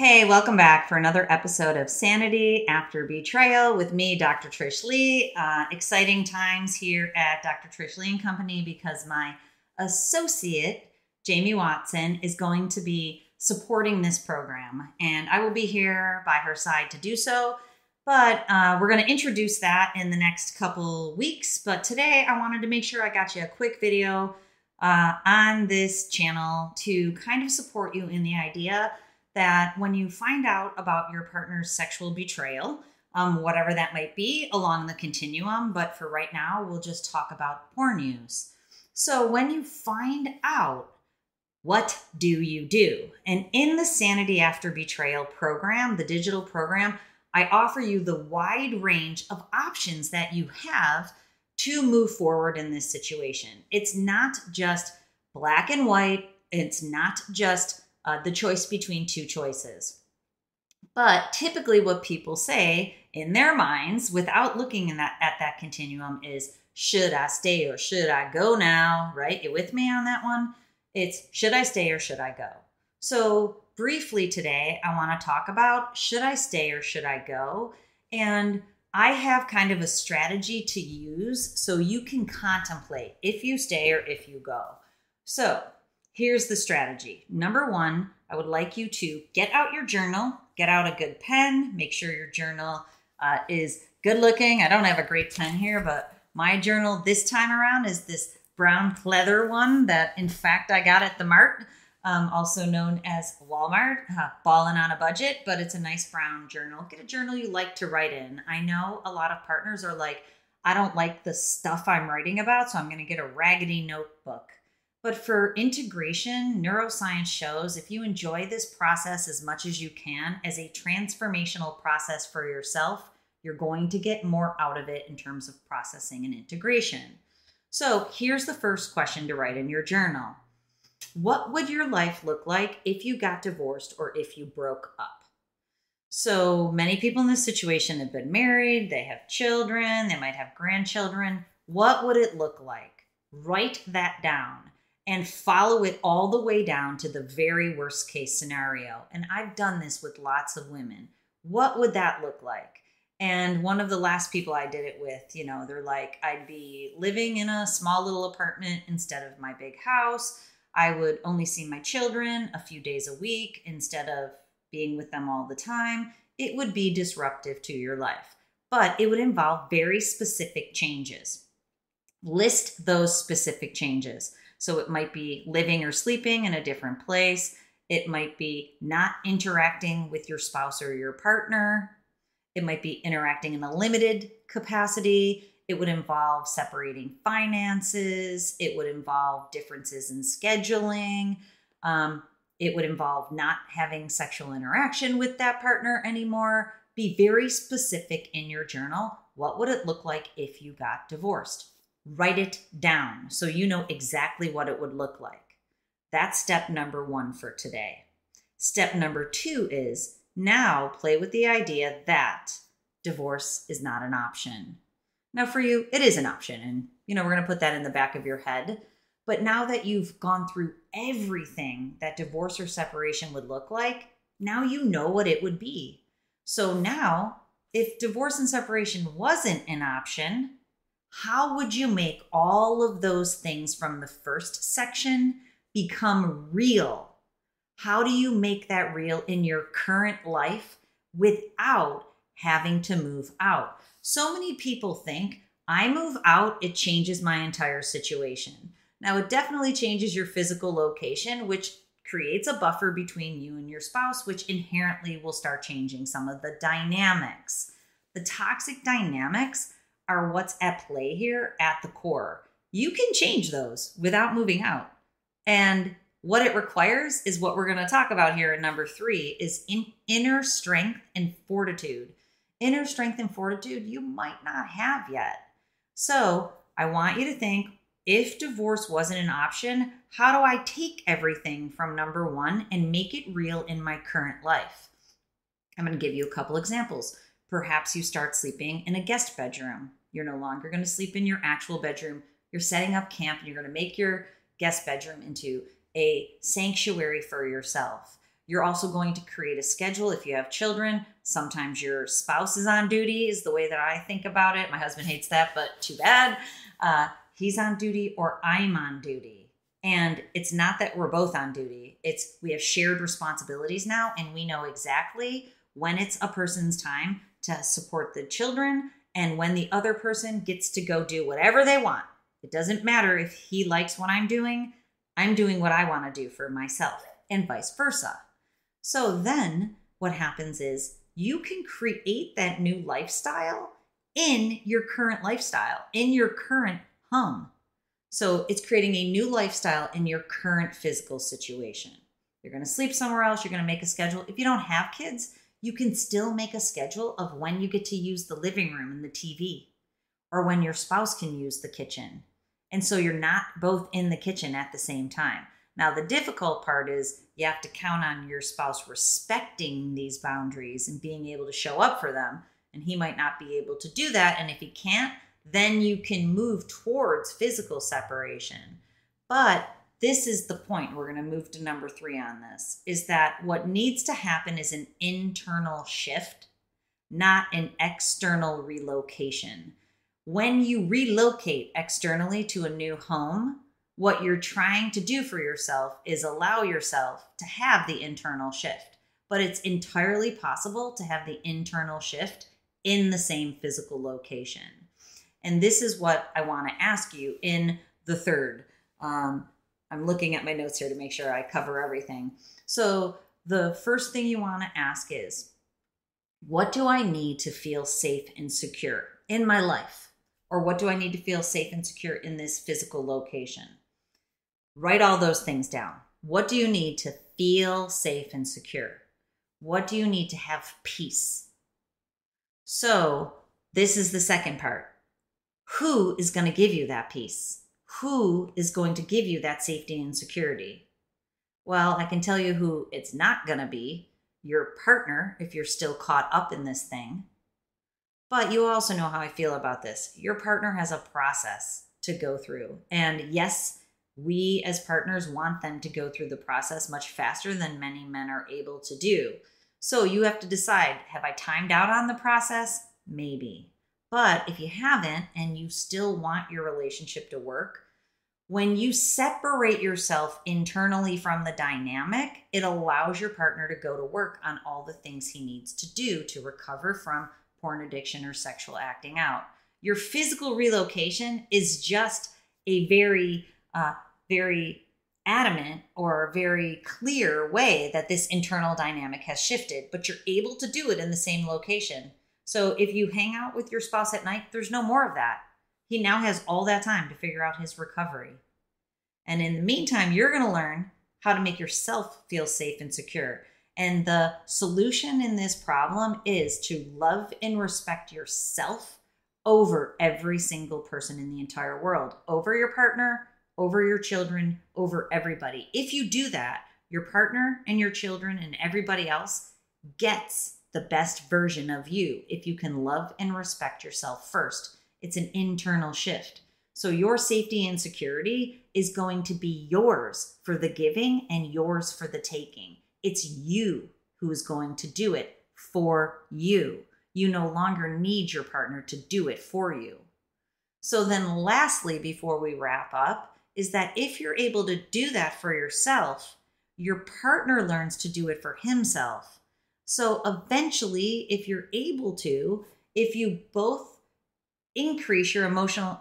Hey, welcome back for another episode of Sanity After Betrayal with me, Dr. Trish Leigh. Uh, exciting times here at Dr. Trish Leigh and Company because my associate, Jamie Watson, is going to be supporting this program, and I will be here by her side to do so. But uh, we're going to introduce that in the next couple weeks. But today, I wanted to make sure I got you a quick video uh, on this channel to kind of support you in the idea that when you find out about your partner's sexual betrayal, um, whatever that might be along the continuum, but for right now, we'll just talk about porn use. So, when you find out, what do you do? And in the Sanity After Betrayal program, the digital program, I offer you the wide range of options that you have to move forward in this situation. It's not just black and white, it's not just uh, the choice between two choices. But typically, what people say in their minds, without looking that, at that continuum, is should I stay or should I go now? Right? You with me on that one? It's should I stay or should I go? So, briefly today, I want to talk about should I stay or should I go? And I have kind of a strategy to use so you can contemplate if you stay or if you go. So, Here's the strategy. Number one, I would like you to get out your journal, get out a good pen, make sure your journal uh, is good looking. I don't have a great pen here, but my journal this time around is this brown pleather one that, in fact, I got at the Mart, um, also known as Walmart, uh, balling on a budget, but it's a nice brown journal. Get a journal you like to write in. I know a lot of partners are like, I don't like the stuff I'm writing about, so I'm going to get a raggedy notebook. But for integration, neuroscience shows if you enjoy this process as much as you can as a transformational process for yourself, you're going to get more out of it in terms of processing and integration. So here's the first question to write in your journal What would your life look like if you got divorced or if you broke up? So many people in this situation have been married, they have children, they might have grandchildren. What would it look like? Write that down and follow it all the way down to the very worst case scenario. And I've done this with lots of women. What would that look like? And one of the last people I did it with, you know, they're like, I'd be living in a small little apartment instead of my big house. I would only see my children a few days a week instead of being with them all the time. It would be disruptive to your life, but it would involve very specific changes. List those specific changes. So it might be living or sleeping in a different place. It might be not interacting with your spouse or your partner. It might be interacting in a limited capacity. It would involve separating finances. It would involve differences in scheduling. Um, it would involve not having sexual interaction with that partner anymore. Be very specific in your journal. What would it look like if you got divorced? Write it down so you know exactly what it would look like. That's step number one for today. Step number two is now play with the idea that divorce is not an option. Now, for you, it is an option. And, you know, we're going to put that in the back of your head. But now that you've gone through everything that divorce or separation would look like, now you know what it would be. So now, if divorce and separation wasn't an option, how would you make all of those things from the first section become real? How do you make that real in your current life without having to move out? So many people think, I move out, it changes my entire situation. Now, it definitely changes your physical location, which creates a buffer between you and your spouse, which inherently will start changing some of the dynamics. The toxic dynamics are what's at play here at the core. You can change those without moving out. And what it requires is what we're going to talk about here in number 3 is in inner strength and fortitude. Inner strength and fortitude you might not have yet. So, I want you to think if divorce wasn't an option, how do I take everything from number 1 and make it real in my current life? I'm going to give you a couple examples. Perhaps you start sleeping in a guest bedroom. You're no longer going to sleep in your actual bedroom. You're setting up camp and you're going to make your guest bedroom into a sanctuary for yourself. You're also going to create a schedule if you have children. Sometimes your spouse is on duty, is the way that I think about it. My husband hates that, but too bad. Uh, he's on duty or I'm on duty. And it's not that we're both on duty, it's we have shared responsibilities now, and we know exactly when it's a person's time to support the children and when the other person gets to go do whatever they want. It doesn't matter if he likes what I'm doing, I'm doing what I want to do for myself, and vice versa. So then what happens is you can create that new lifestyle in your current lifestyle, in your current home. So it's creating a new lifestyle in your current physical situation. You're going to sleep somewhere else, you're going to make a schedule. If you don't have kids, you can still make a schedule of when you get to use the living room and the TV or when your spouse can use the kitchen. And so you're not both in the kitchen at the same time. Now, the difficult part is you have to count on your spouse respecting these boundaries and being able to show up for them. And he might not be able to do that. And if he can't, then you can move towards physical separation. But this is the point. We're going to move to number three on this is that what needs to happen is an internal shift, not an external relocation. When you relocate externally to a new home, what you're trying to do for yourself is allow yourself to have the internal shift. But it's entirely possible to have the internal shift in the same physical location. And this is what I want to ask you in the third. Um, I'm looking at my notes here to make sure I cover everything. So, the first thing you want to ask is what do I need to feel safe and secure in my life? Or what do I need to feel safe and secure in this physical location? Write all those things down. What do you need to feel safe and secure? What do you need to have peace? So, this is the second part. Who is going to give you that peace? Who is going to give you that safety and security? Well, I can tell you who it's not going to be your partner if you're still caught up in this thing. But you also know how I feel about this. Your partner has a process to go through. And yes, we as partners want them to go through the process much faster than many men are able to do. So you have to decide have I timed out on the process? Maybe. But if you haven't and you still want your relationship to work, when you separate yourself internally from the dynamic, it allows your partner to go to work on all the things he needs to do to recover from porn addiction or sexual acting out. Your physical relocation is just a very, uh, very adamant or very clear way that this internal dynamic has shifted, but you're able to do it in the same location. So if you hang out with your spouse at night, there's no more of that. He now has all that time to figure out his recovery. And in the meantime, you're going to learn how to make yourself feel safe and secure. And the solution in this problem is to love and respect yourself over every single person in the entire world, over your partner, over your children, over everybody. If you do that, your partner and your children and everybody else gets the best version of you if you can love and respect yourself first. It's an internal shift. So your safety and security is going to be yours for the giving and yours for the taking. It's you who is going to do it for you. You no longer need your partner to do it for you. So, then, lastly, before we wrap up, is that if you're able to do that for yourself, your partner learns to do it for himself so eventually, if you're able to, if you both increase your emotional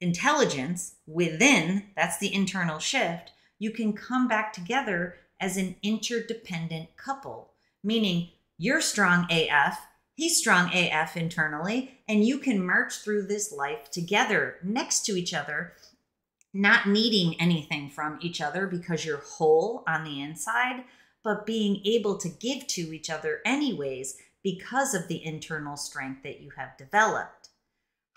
intelligence within, that's the internal shift, you can come back together as an interdependent couple, meaning you're strong AF, he's strong AF internally, and you can march through this life together next to each other, not needing anything from each other because you're whole on the inside, but being able to give to each other anyways because of the internal strength that you have developed.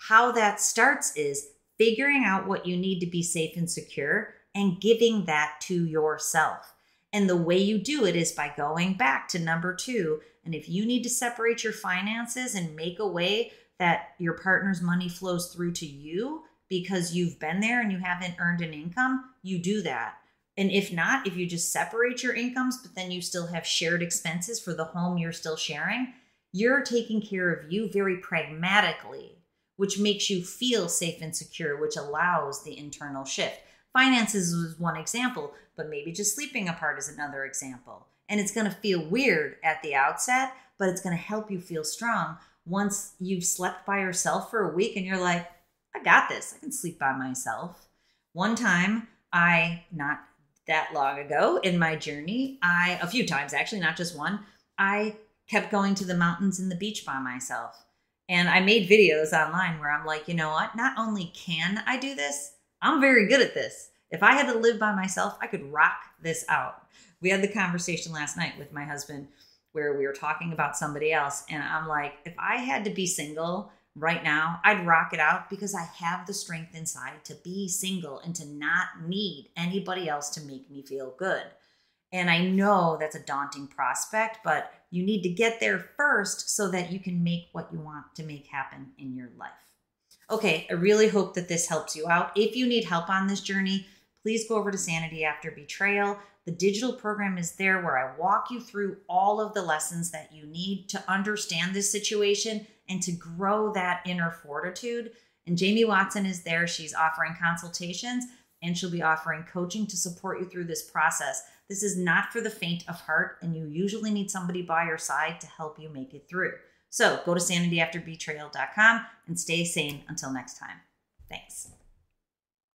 How that starts is figuring out what you need to be safe and secure and giving that to yourself. And the way you do it is by going back to number two. And if you need to separate your finances and make a way that your partner's money flows through to you because you've been there and you haven't earned an income, you do that And if not, if you just separate your incomes, but then you still have shared expenses for the home you're still sharing, you're taking care of you very pragmatically, which makes you feel safe and secure, which allows the internal shift. Finances was one example, but maybe just sleeping apart is another example. And it's going to feel weird at the outset, but it's going to help you feel strong once you've slept by yourself for a week and you're like, I got this. I can sleep by myself. One time, I, not that long ago in my journey, I, a few times actually, not just one, I kept going to the mountains and the beach by myself. And I made videos online where I'm like, you know what? Not only can I do this, I'm very good at this. If I had to live by myself, I could rock this out. We had the conversation last night with my husband where we were talking about somebody else. And I'm like, if I had to be single right now, I'd rock it out because I have the strength inside to be single and to not need anybody else to make me feel good. And I know that's a daunting prospect, but you need to get there first so that you can make what you want to make happen in your life. Okay, I really hope that this helps you out. If you need help on this journey, please go over to Sanity After Betrayal. The digital program is there where I walk you through all of the lessons that you need to understand this situation and to grow that inner fortitude. And Jamie Watson is there. She's offering consultations and she'll be offering coaching to support you through this process. This is not for the faint of heart, and you usually need somebody by your side to help you make it through. So go to sanityafterbetrayal.com and stay sane until next time. Thanks.